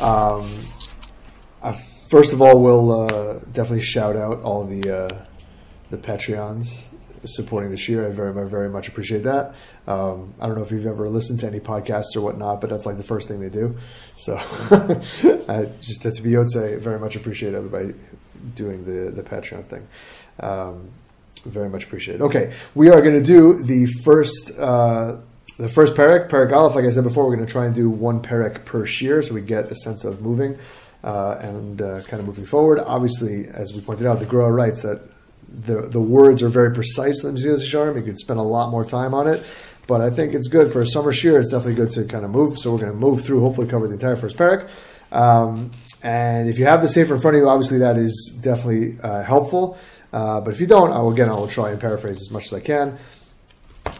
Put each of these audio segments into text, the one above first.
Um, uh, first of all, we'll uh, definitely shout out all the uh, the Patreons supporting this year. I very, very much appreciate that. Um, I don't know if you've ever listened to any podcasts or whatnot, but that's like the first thing they do. So, I just to be say, very much appreciate everybody doing the the Patreon thing. Um, very much appreciate. Okay, we are going to do the first. Uh, the first parak, parak aleph, like I said before, we're going to try and do one parak per shear, so we get a sense of moving uh, and uh, kind of moving forward. Obviously, as we pointed out, the Gra writes that the the words are very precise in the Mesillas Yesharim. You could spend a lot more time on it, but I think it's good for a summer shear. It's definitely good to kind of move. So we're going to move through, hopefully cover the entire first parak. Um, and if you have the sefer in front of you, obviously that is definitely uh, helpful. Uh, but if you don't, I will again I will try and paraphrase as much as I can.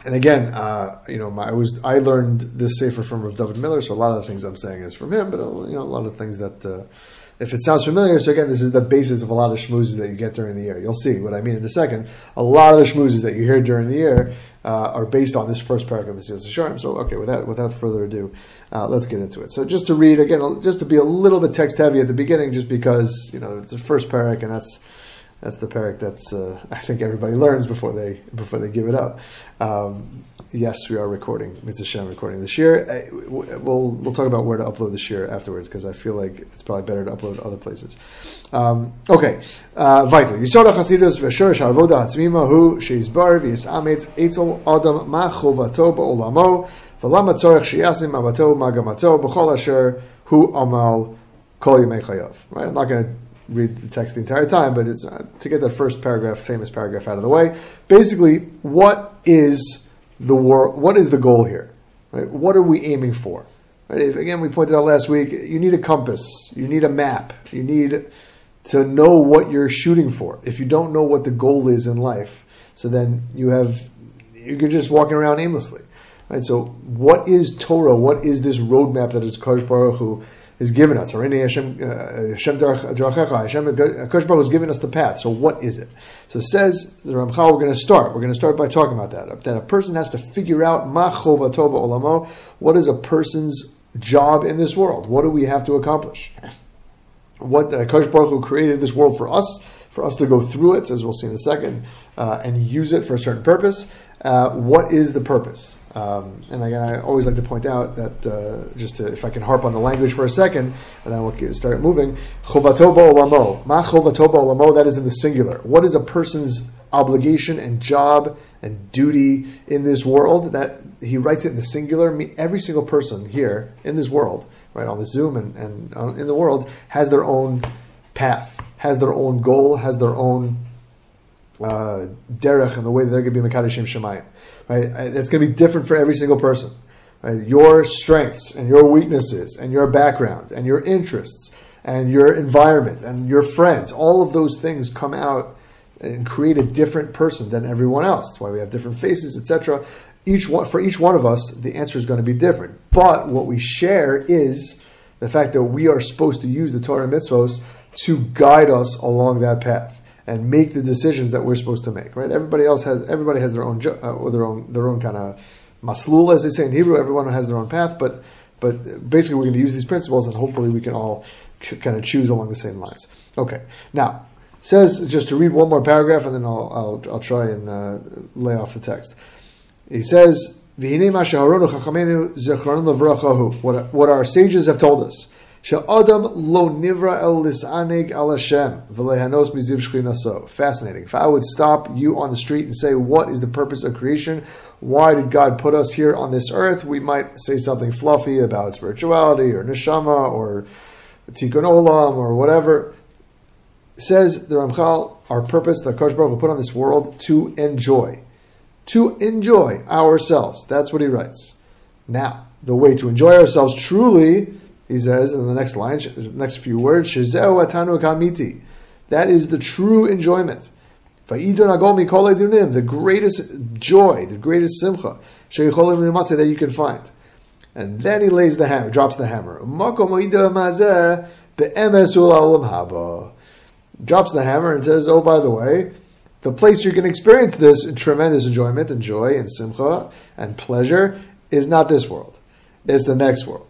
And again, uh, you know, my, I was I learned this sefer from Rav David Miller, so a lot of the things I'm saying is from him, but uh, you know, a lot of things that uh, if it sounds familiar, so again, this is the basis of a lot of schmoozes that you get during the year. You'll see what I mean in a second. A lot of the schmoozes that you hear during the year uh, are based on this first paragraph of Mesillas Yesharim. So, okay, without without further ado, uh, let's get into it. So, just to read again, just to be a little bit text heavy at the beginning, just because you know it's the first paragraph, and that's that's the parak that's uh, I think everybody learns before they before they give it up. Um, yes, we are recording Mitzvah Shem recording this year. We'll we'll talk about where to upload this year afterwards because I feel like it's probably better to upload other places. Um, okay, uh, vital. Yisod Chasidus v'shorish havoda hatzmima hu sheizbar v'yisametz etzel adam ma chovato ba'olamo v'lama tzorech sheyasim avato magamato b'chol asher hu amal kol yemei chayav. Right, I'm not going to read the text the entire time, but it's uh, to get that first paragraph, famous paragraph, out of the way. Basically, what is the war? What is the goal here? Right? What are we aiming for? Right? If, again, we pointed out last week. You need a compass. You need a map. You need to know what you're shooting for. If you don't know what the goal is in life, so then you have you're just walking around aimlessly. Right? So, what is Torah? What is this roadmap that is Kosh Baruch Hu? Has given us. Already Hashem, uh, Hashem has given us the path. So what is it? So it says the Ramchal. We're going to start. We're going to start by talking about that. That a person has to figure out ma toba olamo. What is a person's job in this world? What do we have to accomplish? What uh, Baruch Hu created this world for us, for us to go through it, as we'll see in a second, uh, and use it for a certain purpose. Uh, what is the purpose? Um, and again, I always like to point out that uh, just to, if I can harp on the language for a second, and then we'll start moving. Chovato olamo, ma chovato olamo. That is in the singular. What is a person's obligation and job and duty in this world? That he writes it in the singular. Every single person here in this world, right on the Zoom and, and in the world, has their own path, has their own goal, has their own uh, derech and the way that they're going to be Makadashim Shemayim. Right? It's going to be different for every single person. Right? Your strengths and your weaknesses and your background and your interests and your environment and your friends, all of those things come out and create a different person than everyone else. That's why we have different faces, etc. Each one, for each one of us, the answer is going to be different. But what we share is the fact that we are supposed to use the Torah and mitzvos to guide us along that path and make the decisions that we're supposed to make. Right? Everybody else has everybody has their own uh, or their own their own kind of maslul, as they say in Hebrew. Everyone has their own path, but but basically we're going to use these principles, and hopefully we can all kind of choose along the same lines. Okay, now says just to read one more paragraph, and then I'll I'll, I'll try and uh, lay off the text. He says. What, what our sages have told us. Sha'adam lo nivra el lisanig al Hashem v'lehanos miziv shchinaso. Fascinating. If I would stop you on the street and say, what is the purpose of creation? Why did God put us here on this earth? We might say something fluffy about spirituality or neshama or tikkun olam or whatever. says the Ramchal, our purpose, the Kosh Baruch put on this world to enjoy. To enjoy ourselves. That's what he writes. Now, the way to enjoy ourselves truly he says in the next line, next few words, Shezeu atanu kamiti. That is the true enjoyment. The greatest joy, the greatest simcha that you can find. And then he lays the hammer, drops the hammer. Drops the hammer and says, Oh, by the way, the place you can experience this tremendous enjoyment and joy and simcha and pleasure is not this world. It's the next world.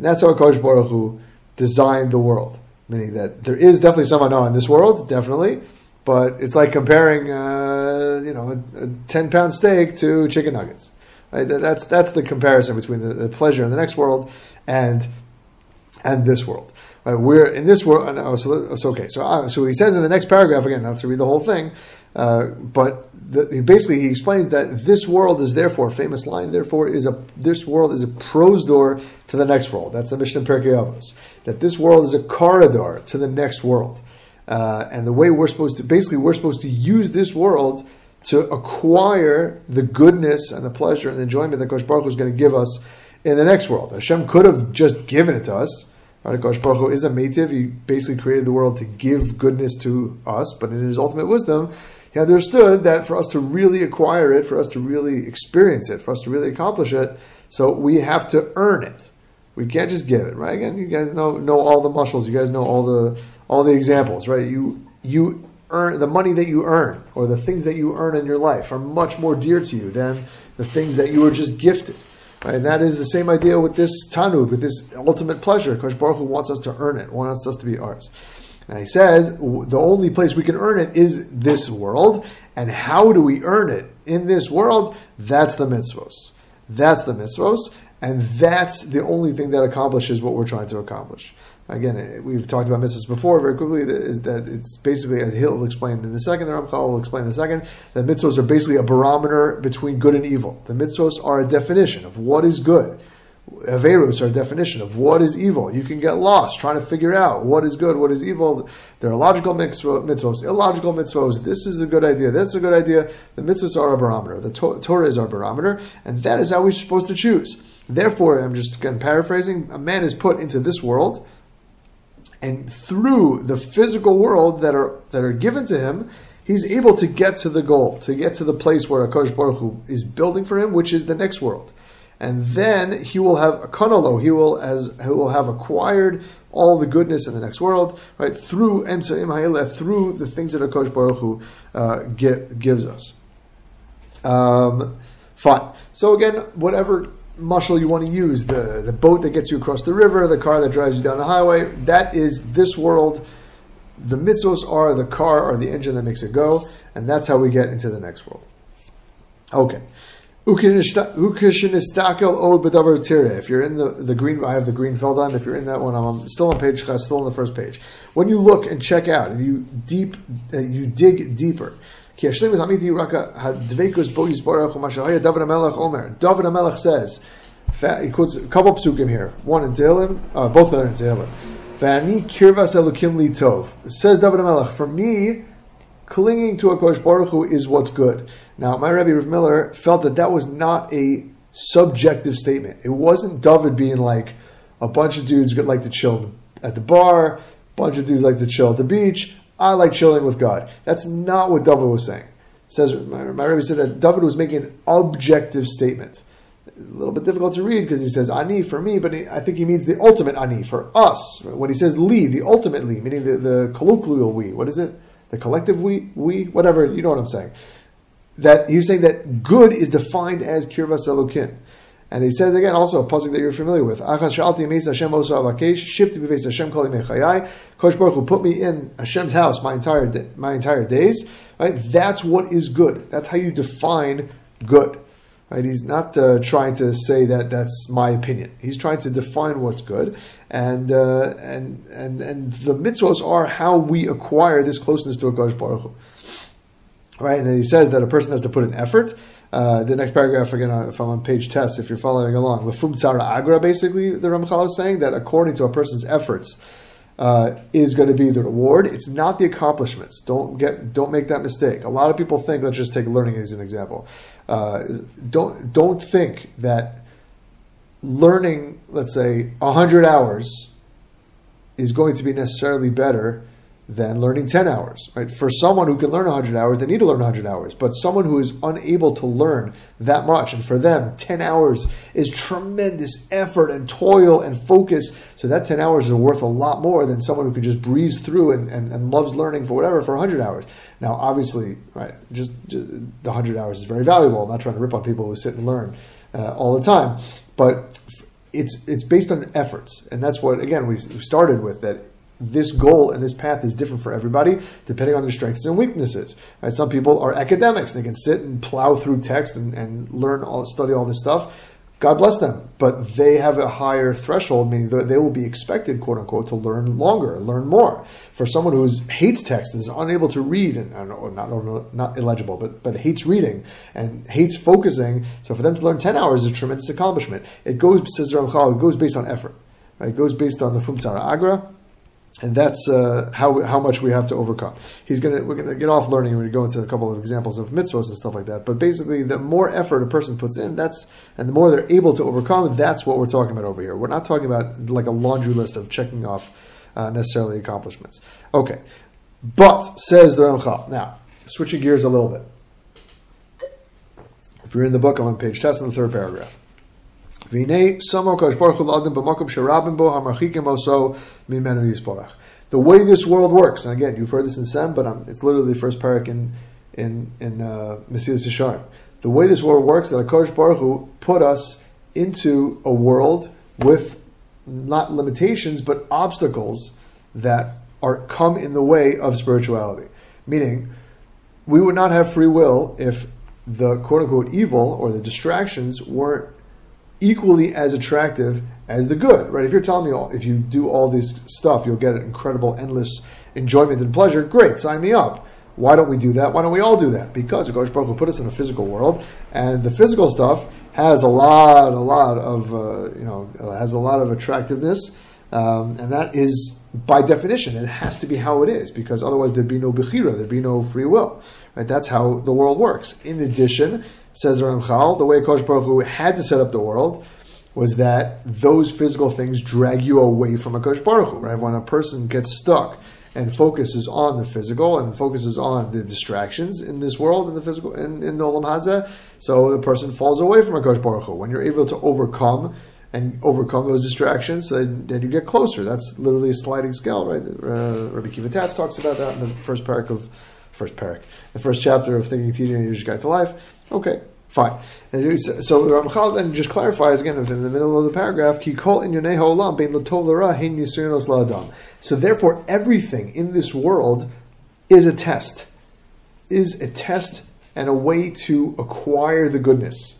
And that's how Kosh Baruch Hu designed the world. Meaning that there is definitely some unknown in this world, definitely, but it's like comparing, uh, you know, a, a ten pound steak to chicken nuggets. Right? That's that's the comparison between the, the pleasure in the next world and and this world. Right? We're in this world. Oh, so, so okay. So uh, so he says in the next paragraph again. Not to read the whole thing, uh, but the, basically he explains that this world is therefore famous line. Therefore is a this world is a pros door to the next world. That's the Pirkei Avos. That this world is a corridor to the next world. Uh, and the way we're supposed to basically we're supposed to use this world to acquire the goodness and the pleasure and the enjoyment that Kosh Baruch Hu is going to give us in the next world. Hashem could have just given it to us. Kosh Baruch Hu is a mative. He basically created the world to give goodness to us, but in his ultimate wisdom, he understood that for us to really acquire it, for us to really experience it, for us to really accomplish it, so we have to earn it. We can't just give it, right? Again, you guys know know all the muscles. You guys know all the all the examples, right? You you earn the money that you earn or the things that you earn in your life are much more dear to you than the things that you were just gifted. Right? And that is the same idea with this tanug, with this ultimate pleasure. Kosh Baruch Hu wants us to earn it, wants us to be ours. And he says the only place we can earn it is this world. And how do we earn it in this world? That's the mitzvos. That's the mitzvos. And that's the only thing that accomplishes what we're trying to accomplish. Again, eh, we've talked about mitzvahs before very quickly. Is that it's basically, as he'll explain in a second, the Ramchal will explain in a second, that mitzvahs are basically a barometer between good and evil. The mitzvahs are a definition of what is good. Averus a definition of what is evil. You can get lost trying to figure out what is good, what is evil. There are logical mitzvahs, illogical mitzvahs. This is a good idea. This is a good idea. The mitzvahs are a barometer. The Torah is our barometer, and that is how we're supposed to choose. Therefore, I'm just again paraphrasing. A man is put into this world and through the physical world that are that are given to him, he's able to get to the goal, to get to the place where Akash Baruch Hu is building for him, which is the next world. And then he will have a kanalo, he will as he will have acquired all the goodness in the next world, right? Through Emsa Im through the things that Akash Baruch Hu uh, gives us. Um, fine. So again, whatever muscle you want to use, the, the boat that gets you across the river, the car that drives you down the highway, that is this world. The mitzvos are the car or the engine that makes it go, and that's how we get into the next world. Okay. If you're in the, the green, I have the green Feldheim. If you're in that one, I'm still on page, still on the first page. When you look and check out, and you deep, uh, you dig deeper, David HaMelech says, he quotes a couple psukim here, one in Tehillim, uh, both are in Tehillim. V'ani li tov. Says David HaMelech, for me, clinging to a Kosh Baruch Hu is what's good. Now, my Rebbe Rav Miller felt that that was not a subjective statement. It wasn't David being like, a bunch of dudes like to chill at the bar, a bunch of dudes like to chill at the beach, I like chilling with God. That's not what David was saying. It says my, my Rebbe said that David was making an objective statement. A little bit difficult to read because he says ani for me, but he, I think he means the ultimate ani for us. When he says li, the ultimate li, meaning the, the colloquial we, what is it? The collective we, we, whatever, you know what I'm saying. That he's saying that good is defined as kirvas elokim. And he says again, also a puzzle that you're familiar with. Achas Hashem oso avakesh, shifti b'veis Hashem kol mechayai. Kosh Hu put me in Hashem's house my entire day, my entire days. Right, that's what is good. That's how you define good. Right, he's not uh, trying to say that that's my opinion. He's trying to define what's good, and uh, and and and the mitzvos are how we acquire this closeness to a Kosh Baruch. Right, and he says that a person has to put an effort. Uh, the next paragraph, again, uh, if I'm on page test, if you're following along, Lefum Tzara Agra, basically, the Ramchal is saying that according to a person's efforts, uh, is going to be the reward. It's not the accomplishments. Don't get, don't make that mistake. A lot of people think. Let's just take learning as an example. Uh, don't don't think that learning, let's say, hundred hours, is going to be necessarily better than learning 10 hours, right? For someone who can learn 100 hours, they need to learn 100 hours. But someone who is unable to learn that much, and for them, 10 hours is tremendous effort and toil and focus. So that 10 hours is worth a lot more than someone who can just breeze through and, and, and loves learning for whatever for 100 hours. Now, obviously, right, just, just, the 100 hours is very valuable. I'm not trying to rip on people who sit and learn uh, all the time. But it's it's based on efforts, and that's what again we started with that. This goal and this path is different for everybody, depending on their strengths and weaknesses. Right? Some people are academics; they can sit and plow through text and, and learn all, study all this stuff God bless them, but they have a higher threshold, meaning they will be expected, quote unquote, to learn longer, learn more. For someone who hates text, is unable to read, and know, not not illegible, but but hates reading and hates focusing, so for them to learn ten hours is a tremendous accomplishment. It goes, says Ramchal, it goes based on effort. Right? It goes based on the Fumtzara Agra, and that's uh, how how much we have to overcome. He's gonna we're gonna get off learning. We're gonna go into a couple of examples of mitzvahs and stuff like that. But basically, the more effort a person puts in, that's and the more they're able to overcome, that's what we're talking about over here. We're not talking about like a laundry list of checking off uh, necessarily accomplishments. Okay, but says the Ramchal. Now switching gears a little bit. If you're in the book, I'm on page test in the third paragraph. The way this world works, and again, you've heard this in Sem, but I'm, it's literally the first parak in in in uh, Yesharim. The way this world works, that Hakadosh Baruch Hu put us into a world with not limitations but obstacles that are come in the way of spirituality. Meaning, we would not have free will if the quote unquote evil or the distractions weren't equally as attractive as the good, right? If you're telling me all, if you do all this stuff, you'll get incredible, endless enjoyment and pleasure, great, sign me up. Why don't we do that? Why don't we all do that? Because Gosh Baruch put us in a physical world, and the physical stuff has a lot, a lot of, uh, you know, has a lot of attractiveness, um, and that is by definition, it has to be how it is, because otherwise there'd be no bechira, there'd be no free will. Right? That's how the world works. In addition, says Ramchal, the way Kosh Baruch Hu had to set up the world was that those physical things drag you away from a Kosh Baruch Hu, right? When a person gets stuck and focuses on the physical and focuses on the distractions in this world, in the physical, in, in the Olam Hazeh, so the person falls away from a Kosh Baruch Hu. When you're able to overcome and overcome those distractions, so you get closer. That's literally a sliding scale, right? Uh, Rabbi Akiva Tatz talks about that in the first parak of first parak, the first chapter of Thinking, Teaching, and Your Guide to Life. Okay, fine. So Ramchal then just clarifies again in the middle of the paragraph, Ki kol in olam bein hein la'adam. So therefore, everything in this world is a test, is a test and a way to acquire the goodness.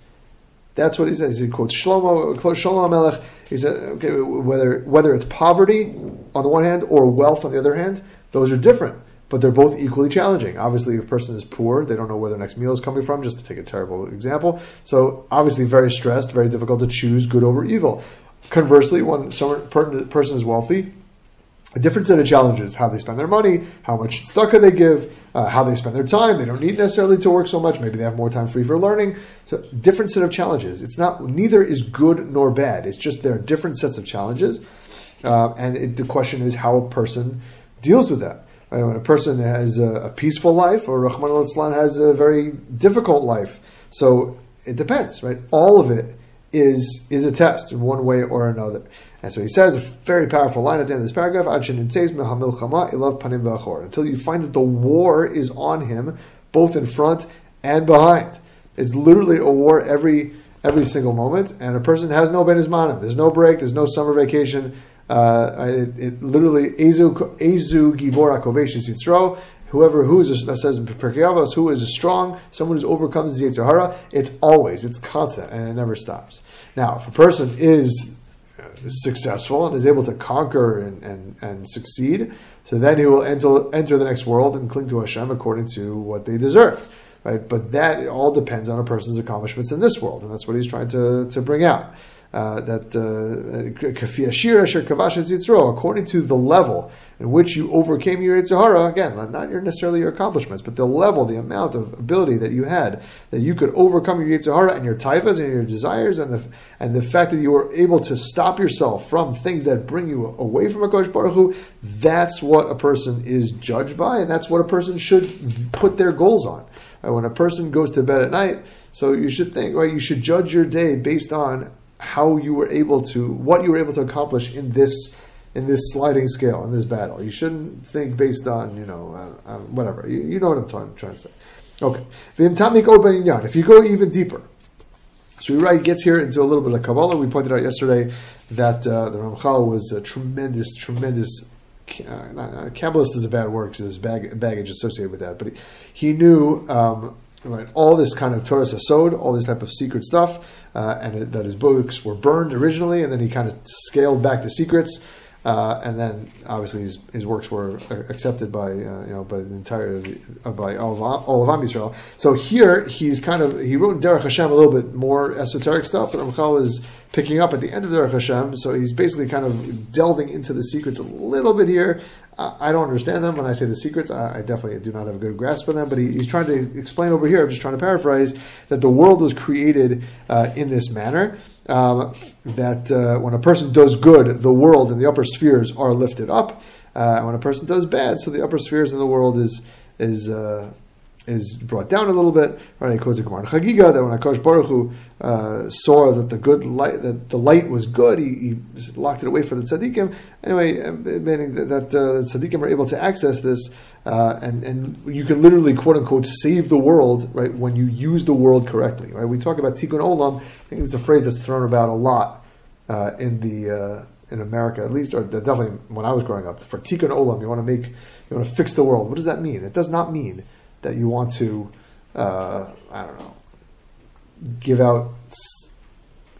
That's what he says. He quotes Shlomo, Shlomo Melech. He said, okay, whether whether it's poverty on the one hand or wealth on the other hand, those are different but they're both equally challenging. Obviously, if a person is poor, they don't know where their next meal is coming from, just to take a terrible example. So, obviously, very stressed, very difficult to choose good over evil. Conversely, when some person is wealthy, a different set of challenges how they spend their money, how much tzedakah they give, uh, how they spend their time. They don't need necessarily to work so much. Maybe they have more time free for learning. So, different set of challenges. It's not, neither is good nor bad. It's just there are different sets of challenges. Uh, and it, the question is how a person deals with that. Right? When a person has a, a peaceful life, or Rahman al has a very difficult life. So it depends, right? All of it is is a test in one way or another. And so he says a very powerful line at the end of this paragraph: Until you find that the war is on him, both in front and behind. It's literally a war every every single moment, and a person has no ben There's no break. There's no summer vacation. Uh, it, it, literally Ezu Ezu Gibora Koveshes Yitzro. Whoever who is that says in Pirkei who is strong, someone who overcomes the Yetzer Hara, it's always, it's constant, and it never stops. Now, if a person is uh, successful and is able to conquer and, and, and succeed, so then he will enter, enter the next world and cling to Hashem according to what they deserve. Right? But that all depends on a person's accomplishments in this world, and that's what he's trying to, to bring out uh, that uh, according to the level in which you overcame your Yetzer Hara, again, not your, necessarily your accomplishments, but the level, the amount of ability that you had, that you could overcome your Yetzer Hara and your taifas and your desires, and the, and the fact that you were able to stop yourself from things that bring you away from Kosh Baruch Hu, that's what a person is judged by, and that's what a person should put their goals on. Right? When a person goes to bed at night, so you should think, right, you should judge your day based on how you were able to, what you were able to accomplish in this in this sliding scale in this battle. You shouldn't think based on you know uh, uh, whatever. You, you, know what I'm trying, trying to say. Okay, if you go even deeper, So he right, gets here into a little bit of Kabbalah. We pointed out yesterday that uh, the Ramchal was a tremendous, tremendous. Uh, not, uh, Kabbalist is a bad word because there's bag, baggage associated with that, but he, he knew um, right, all this kind of Torah Sasod, all this type of secret stuff, uh, and that his books were burned originally, and then he kind of scaled back the secrets. Uh, and then obviously his, his works were accepted by uh, you know by the entire uh, by all of, all of. So here he's kind of he wrote Derech Hashem a little bit more esoteric stuff that Ramchal is picking up at the end of Derech Hashem. So he's basically kind of delving into the secrets a little bit here. I don't understand them when I say the secrets. I, I definitely do not have a good grasp of them. But he, he's trying to explain over here. I'm just trying to paraphrase that the world was created uh, in this manner um, that uh, when a person does good, the world and the upper spheres are lifted up. Uh, when a person does bad, so the upper spheres in the world is is uh, is brought down a little bit. Right? A Gemara Chagiga that when Akash Baruch Hu uh, saw that the good light that the light was good, he, he locked it away for the tzaddikim. Anyway, uh, meaning that, that uh, the tzaddikim are able to access this. Uh, and and you can literally quote unquote save the world right when you use the world correctly right we talk about tikkun olam I think it's a phrase that's thrown about a lot uh, in the uh, in America at least or definitely when I was growing up for tikkun olam you want to make you want to fix the world what does that mean it does not mean that you want to uh, I don't know give out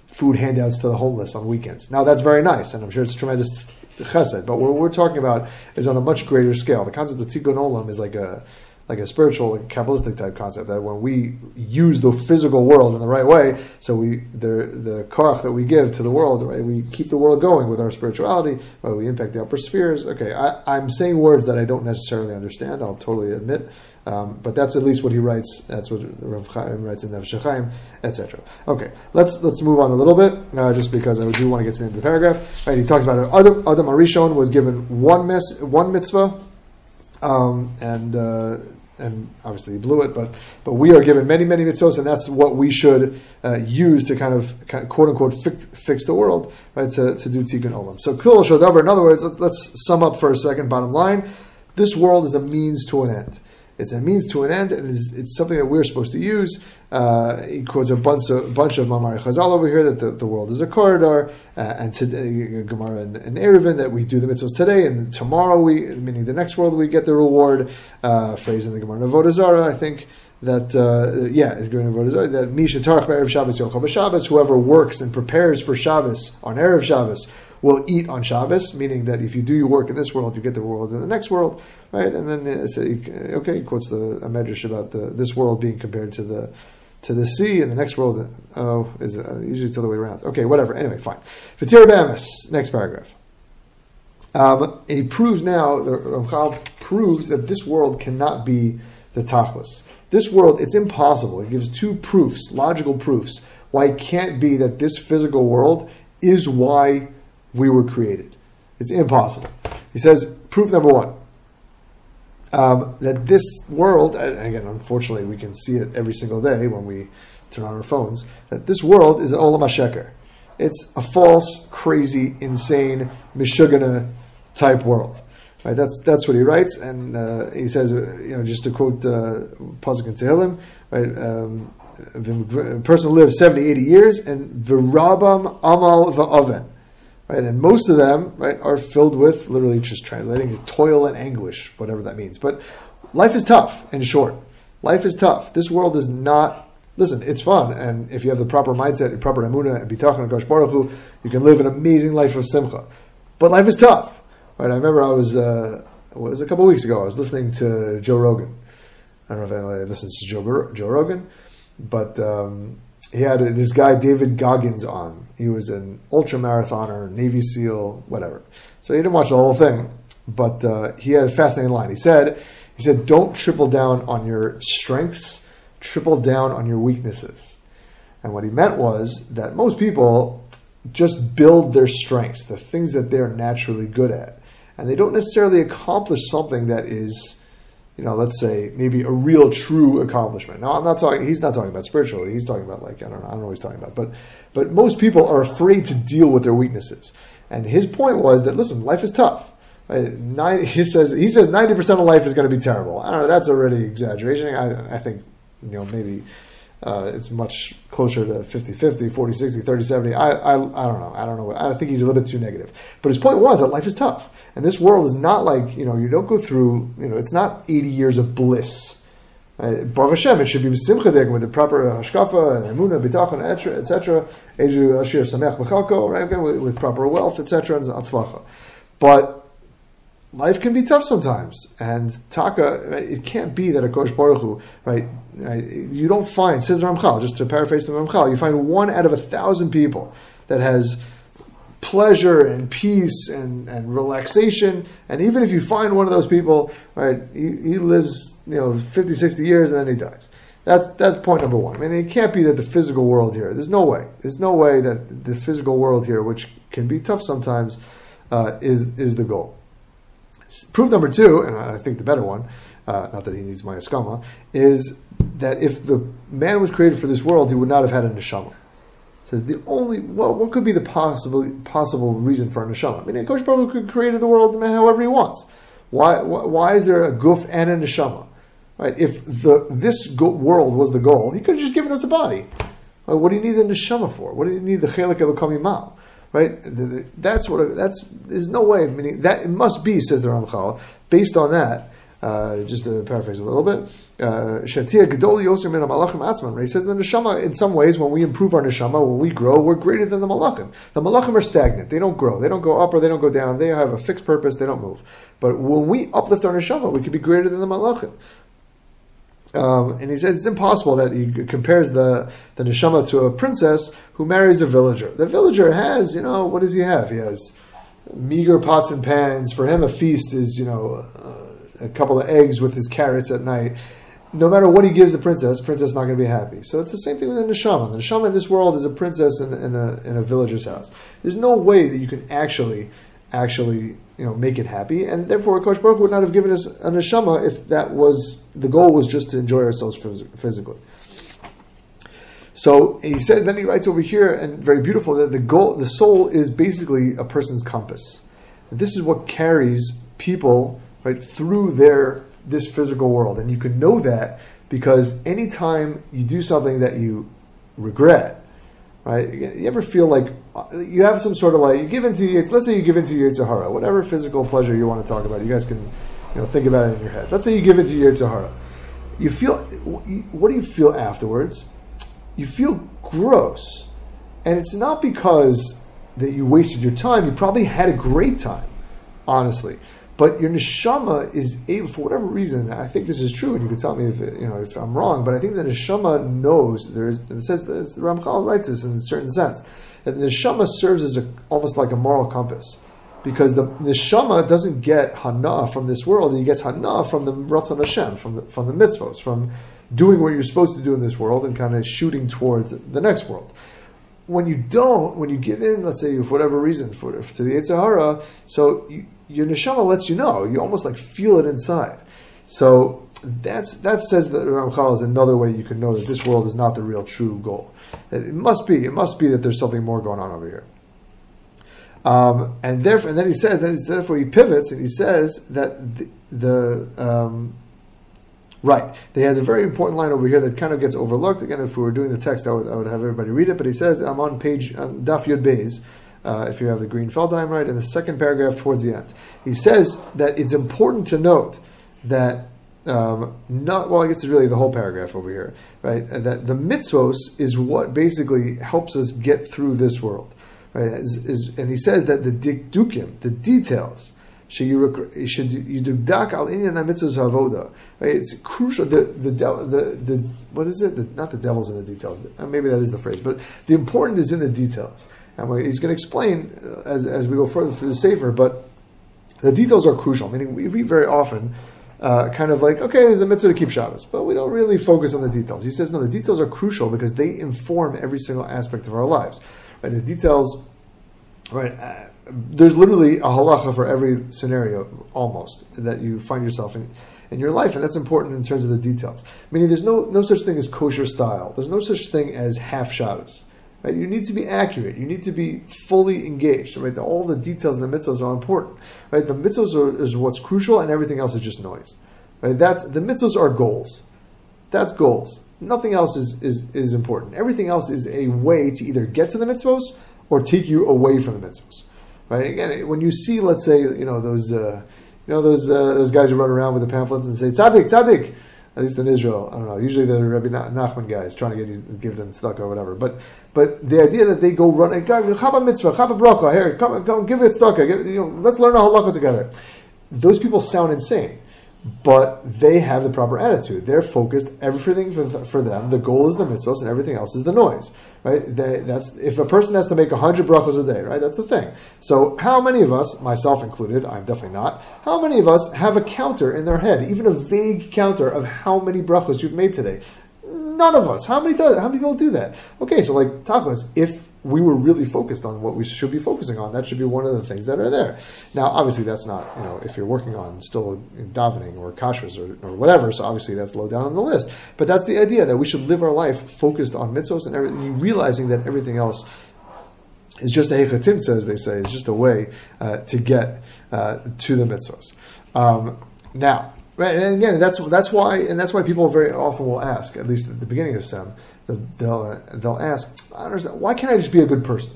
food handouts to the homeless on weekends now that's very nice and I'm sure it's tremendous chesed. But what we're talking about is on a much greater scale. The concept of tikkun olam is like a like a spiritual, like kabbalistic type concept that when we use the physical world in the right way, so we the the koach that we give to the world, right, we keep the world going with our spirituality, right, we impact the upper spheres. Okay, I, am saying words that I don't necessarily understand. I'll totally admit, um, but that's at least what he writes. That's what Rav Chaim writes in Nefesh Chaim, etc. Okay, let's let's move on a little bit, uh, just because I do want to get to the end of the paragraph. Right, he talks about it. Adam, Adam Arishon was given one miss, one mitzvah, um, and. Uh, and obviously he blew it, but but we are given many many mitzvos, and that's what we should uh, use to kind of, quote unquote fix, fix, the world, right? To, to do tikkun olam. So kul shodavar. In other words, let's, let's sum up for a second. Bottom line: this world is a means to an end. It's a means to an end, and it's, it's something that we're supposed to use. Uh, he quotes a bunch of, bunch of Mamari Chazal over here that the, the world is a corridor, uh, and today, Gemara and, and Eruvin that we do the mitzvahs today, and tomorrow we, meaning the next world, we get the reward. Uh, phrase in the Gemara Avodah Zarah, I think that uh, yeah, is going to that Misha Tarach Erev Shabbos Yochel Shabbos. Whoever works and prepares for Shabbos on erev Shabbos will eat on Shabbos, meaning that if you do your work in this world, you get the world in the next world, right? And then uh, so okay, he quotes the a medrash about the this world being compared to the to the sea, and the next world oh is uh, usually it's the other way around. Okay, whatever. Anyway, fine. Fatir Bamis, next paragraph. Um, and he proves now, the Ramchal proves that this world cannot be the Tachlis. This world, it's impossible. It gives two proofs, logical proofs, why it can't be that this physical world is why we were created. It's impossible. He says, proof number one, um, that this world, again, unfortunately, we can see it every single day when we turn on our phones, that this world is an olam hasheker. It's a false, crazy, insane, mishugana type world. Right, that's that's what he writes, and uh, he says, you know, just to quote uh, Pasuk in Tehillim, right, um, a person lives 70, 80 years, and virabam amal va'aven right? And most of them, right, are filled with literally just translating toil and anguish, whatever that means. But life is tough and short. Life is tough. This world is not. Listen, it's fun, and if you have the proper mindset, proper emuna, and bitachon and Gosh Baruch Hu, you can live an amazing life of simcha. But life is tough, right? I remember I was uh, was a couple weeks ago. I was listening to Joe Rogan. I don't know if anybody listens to Joe, Joe Rogan, but um, he had this guy David Goggins on. He was an ultra marathoner, Navy SEAL, whatever. So he didn't watch the whole thing, but uh, he had a fascinating line. He said, "He said, don't triple down on your strengths, triple down on your weaknesses." And what he meant was that most people just build their strengths, the things that they're naturally good at, and they don't necessarily accomplish something that is you know, let's say maybe a real true accomplishment. Now, I'm not talking. He's not talking about spiritually. He's talking about like I don't know. I don't know what he's talking about. But but most people are afraid to deal with their weaknesses. And his point was that listen, life is tough. Uh, nine, he says he says ninety percent of life is going to be terrible. I don't know. That's already exaggeration. I, I think you know maybe uh, it's much closer to 50 50, 40 60, 30 70. I, I, I don't know. I don't know. I think he's a little bit too negative. But his point was that life is tough. And this world is not like, you know, you don't go through, you know, it's not 80 years of bliss. Uh, Baruch Hashem, it should be with the proper hashkafa and emuna, bitachon, etc. Edu ashir samech b'chalko, right? With, with proper wealth, etc. and atzlacha. But life can be tough sometimes, and taka, it can't be that a Kosh Baruch Hu, right? You don't find, says Ramchal, just to paraphrase the Ramchal, you find one out of a thousand people that has pleasure and peace and, and relaxation. And even if you find one of those people, right, he, he lives, you know, 50, 60 years and then he dies. That's, that's point number one. I mean, it can't be that the physical world here, there's no way. There's no way that the physical world here, which can be tough sometimes, uh, is, is the goal. Proof number two, and I think the better one, uh, not that he needs my askama, is that if the man was created for this world, he would not have had a neshama. says the only well, what could be the possible possible reason for a neshama? I mean, Kosh Baruch could create the world however he wants. Why, why is there a goof and a neshama? Right? If the this go- world was the goal, he could have just given us a body. What do you need the neshama for? What do you need the chelik elokami mal? right? That's what that's. There's no way. Meaning that it must be, says the Ramchal. Based on that, uh, just to paraphrase a little bit, uh, Shatia Gedoli Yoser Min Malachim Atzman. He says the neshama, in some ways, when we improve our neshama, when we grow, we're greater than the malachim. The malachim are stagnant; they don't grow, they don't go up or they don't go down. They have a fixed purpose; they don't move. But when we uplift our neshama, we could be greater than the malachim. Um, and he says it's impossible that he compares the, the neshama to a princess who marries a villager. The villager has, you know, what does he have? He has meager pots and pans. For him, a feast is, you know, uh, a couple of eggs with his carrots at night. No matter what he gives the princess, princess not going to be happy. So it's the same thing with the neshama. The neshama in this world is a princess in, in, a, in a villager's house. There's no way that you can actually, actually you know, make it happy. And therefore, Kosh Baruch would not have given us a neshama if that was the goal was just to enjoy ourselves physically. So he said, then he writes over here, and very beautiful, that the goal, the soul is basically a person's compass. This is what carries people right through their this physical world, and you can know that because anytime you do something that you regret, right? You ever feel like uh, you have some sort of like you give into let's say you give into Hara, whatever physical pleasure you want to talk about. You guys can you know think about it in your head. Let's say you give into Yetzer Hara. You feel what do you feel afterwards? You feel gross, and it's not because that you wasted your time. You probably had a great time, honestly. But your neshama is able, for whatever reason, I think this is true, and you can tell me if you know if I'm wrong. But I think the neshama knows there is. It says this, the Ramchal writes this in a certain sense that the neshama serves as a, almost like a moral compass, because the neshama doesn't get hana from this world; he gets hana from the ratzon Hashem, from the from the mitzvos, from doing what you're supposed to do in this world, and kind of shooting towards the next world when you don't, when you give in, let's say for whatever reason, for to the Yetzer so you, your neshama lets you know. You almost like feel it inside. So that's that says that Ramchal is another way you can know that this world is not the real true goal. It must be. It must be that there's something more going on over here. Um, and therefore, and then he says, then he, therefore he pivots and he says that the, the um, right. He has a very important line over here that kind of gets overlooked. Again, if we were doing the text, I would, I would have everybody read it. But he says, I'm on page um, Daf Yud Beis uh, if you have the green Feldheim right, in the second paragraph towards the end. He says that it's important to note that um, not well, I guess it's really the whole paragraph over here, right? That the mitzvos is what basically helps us get through this world, right? Is, is, and he says that the dikdukim, the details, should you al inyan mitzvos havoda, right? It's crucial. The, the the the what is it? The, not the devil's in the details. Maybe that is the phrase, but the important is in the details. And he's going to explain uh, as, as we go further through the Sefer, but the details are crucial, meaning we read very often uh, kind of like, okay, there's a mitzvah to keep Shabbos, but we don't really focus on the details. He says, no, the details are crucial because they inform every single aspect of our lives. Right? The details, right? Uh, there's literally a halacha for every scenario, almost, that you find yourself in in your life, and that's important in terms of the details. Meaning, there's no no such thing as kosher style. There's no such thing as half Shabbos. Right? You need to be accurate. You need to be fully engaged. Right? All the details in the mitzvahs are important. Right? The mitzvahs are, is what's crucial, and everything else is just noise. Right? That's the mitzvahs are goals. That's goals. Nothing else is, is, is important. Everything else is a way to either get to the mitzvos or take you away from the mitzvos. Right? Again, when you see, let's say, you know, those, uh, you know, those, uh, those guys who run around with the pamphlets and say, tzaddik, tzaddik, at least in Israel, I don't know. Usually the Rabbi Nachman guys trying to get you give them tzedakah or whatever. But but the idea that they go run and chaba mitzvah, chaba bracha, here, come, come give it tzedakah. You know, let's learn a halacha together. Those people sound insane but they have the proper attitude. They're focused. Everything for, for them, the goal is the mitzvos, and everything else is the noise. Right? They, that's if a person has to make hundred brachos a day, right? That's the thing. So, how many of us, myself included, I'm definitely not. How many of us have a counter in their head, even a vague counter of how many brachos you've made today? None of us. How many does? How many people do that? Okay, so like tachlis, if we were really focused on what we should be focusing on. That should be one of the things that are there. Now, obviously, that's not, you know, if you're working on still davening or kashrus or, or whatever, so obviously that's low down on the list. But that's the idea that we should live our life focused on mitzvos and everything, realizing that everything else is just a hechatimtza, as they say, it's just a way uh, to get uh, to the mitzvos. Um, now, right, and again, that's that's why, and that's why people very often will ask, at least at the beginning of sem, they'll they'll ask, why can't I just be a good person?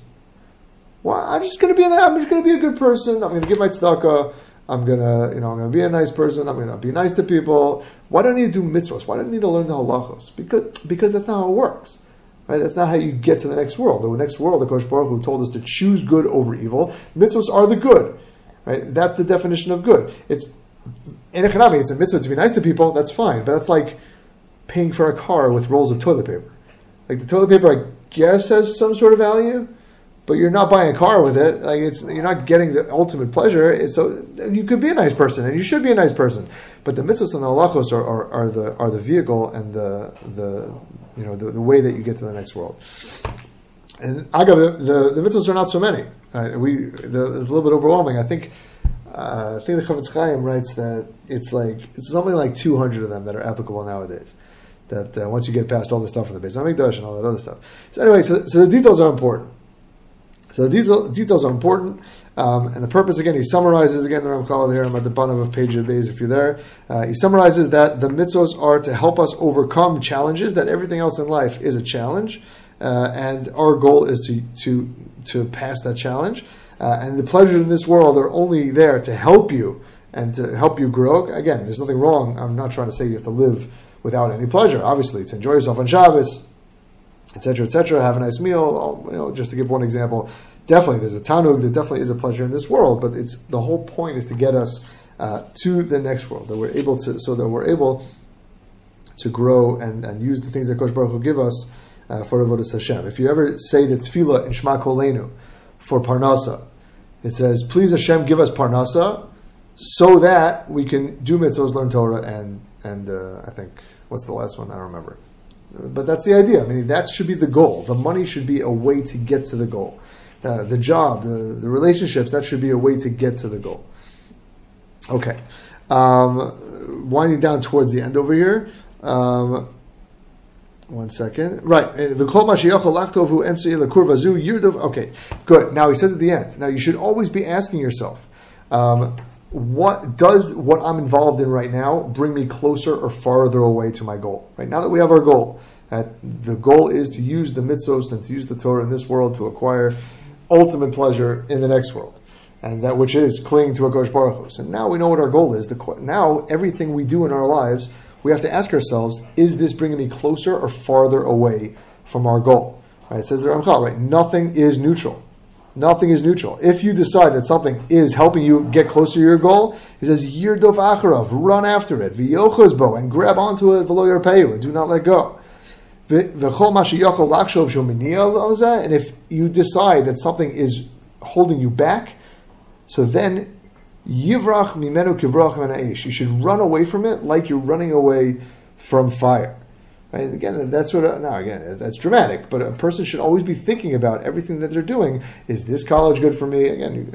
Why I'm just to be an, I'm just to be a good person. I'm to give my tzedakah. I'm gonna, you know, I'm gonna be a nice person. I'm gonna be nice to people. Why do I need to do mitzvahs? Why do I need to learn the halachos? Because because that's not how it works, right? That's not how you get to the next world. The next world, the Kosh Baruch Hu told us to choose good over evil. Mitzvahs are the good, right? That's the definition of good. It's in economy, it's a mitzvah to be nice to people. That's fine, but that's like paying for a car with rolls of toilet paper. Like the toilet paper, I guess, has some sort of value, but you're not buying a car with it. Like it's you're not getting the ultimate pleasure. So you could be a nice person, and you should be a nice person. But the mitzvahs and the halachos are, are, are, the are the vehicle and the the you know the, the way that you get to the next world. And agav, the, the, the mitzvahs are not so many. Uh, we the, it's a little bit overwhelming. I think. Uh, I think the Chofetz Chaim writes that it's like it's something like 200 of them that are applicable nowadays that uh, once you get past all the stuff in the Beis Hamikdash and all that other stuff. So anyway, so, so the details are important. So the detail, details are important. Um, and the purpose, again, he summarizes, again, the Ramchal there, I'm at the bottom of page of Beis if you're there. Uh, he summarizes that the mitzvos are to help us overcome challenges, that everything else in life is a challenge. Uh, and our goal is to, to, to pass that challenge. Uh, and the pleasures in this world are only there to help you and to help you grow. Again, there's nothing wrong. I'm not trying to say you have to live without any pleasure. Obviously, to enjoy yourself on Shabbos, etc., etc., have a nice meal. You know, just to give one example, definitely there's a tanug. There definitely is a pleasure in this world, but it's the whole point is to get us uh, to the next world that we're able to, so that we're able to grow and, and use the things that Kosh Baruch Hu give us uh, for avodas Hashem. If you ever say the tefillah in Shema Kolenu for parnasa, it says, "Please Hashem, give us parnasa." So that we can do mitzvahs, learn Torah, and and uh, I think What's the last one? I don't remember. But that's the idea. I mean, that should be the goal. The money should be a way to get to the goal. Uh, the job, the, the relationships, that should be a way to get to the goal. Okay. Um, winding down towards the end over here. Um, one second. Right. Okay, good. Now he says at the end. Now you should always be asking yourself, um, what does what I'm involved in right now bring me closer or farther away to my goal? Right now that we have our goal, that the goal is to use the mitzvos and to use the Torah in this world to acquire ultimate pleasure in the next world, and that which is clinging to a Kosh Baruch Hu. So now we know what our goal is. The, now everything we do in our lives, we have to ask ourselves: Is this bringing me closer or farther away from our goal? Right? It says the Ramchal, right? Nothing is neutral. Nothing is neutral. If you decide that something is helping you get closer to your goal, he says, Yirdov Acharav, run after it, V'yochazbo, and grab onto it, V'lo Yarpeyu, and do not let go. And if you decide that something is holding you back, so then You should run away from it like you're running away from fire. Right? Again, that's what. now, again, that's dramatic. But a person should always be thinking about everything that they're doing. Is this college good for me? Again,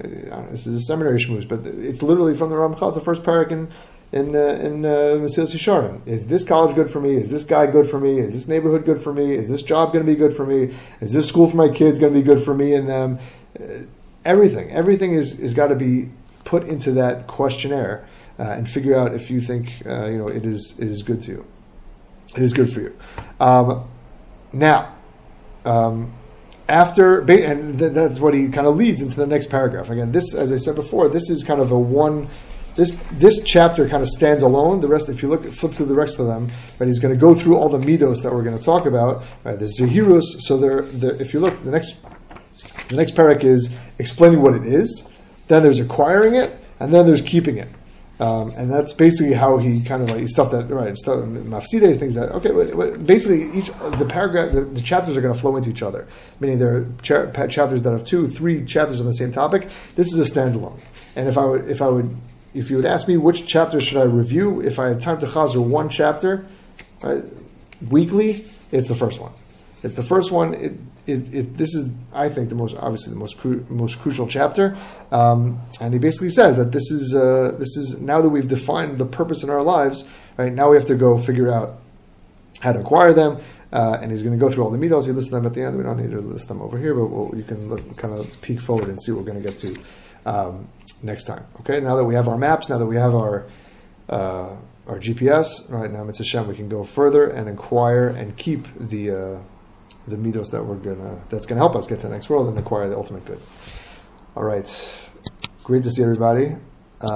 this is a seminary schmooze, but it's literally from the Ramchal, the first parak in in uh, in uh, Is this college good for me? Is this guy good for me? Is this neighborhood good for me? Is this job going to be good for me? Is this school for my kids going to be good for me and them? Uh, everything, everything is is got to be put into that questionnaire uh, and figure out if you think uh, you know it is it is good to you. It is good for you. Um, now, um, after and th- that's what he kind of leads into the next paragraph. Again, this, as I said before, this is kind of a one. This this chapter kind of stands alone. The rest, if you look flip through the rest of them, right, he's going to go through all the midos that we're going to talk about. Right, the zehirus. So there, the, if you look, the next the next parak is explaining what it is. Then there's acquiring it, and then there's keeping it. Um, and that's basically how he kind of like stuff that right stuff mafside things that okay but basically each the paragraph the, the chapters are going to flow into each other meaning there are cha- chapters that have two three chapters on the same topic. This is a standalone. And if I would if I would if you would ask me which chapter should I review if I have time to chazer one chapter right, weekly it's the first one. It's the first one it, it, it, this is, I think, the most obviously the most cru- most crucial chapter, um, and he basically says that this is uh, this is now that we've defined the purpose in our lives, right? Now we have to go figure out how to acquire them, uh, and he's going to go through all the midos. He lists them at the end. We don't need to list them over here, but we'll, you can look, kind of peek forward and see what we're going to get to um, next time. Okay, now that we have our maps, now that we have our uh, our GPS, right now, Mitzvah Shem, we can go further and acquire and keep the uh, the midos that we're gonna that's gonna help us get to the next world and acquire the ultimate good. All right, great to see everybody. Um,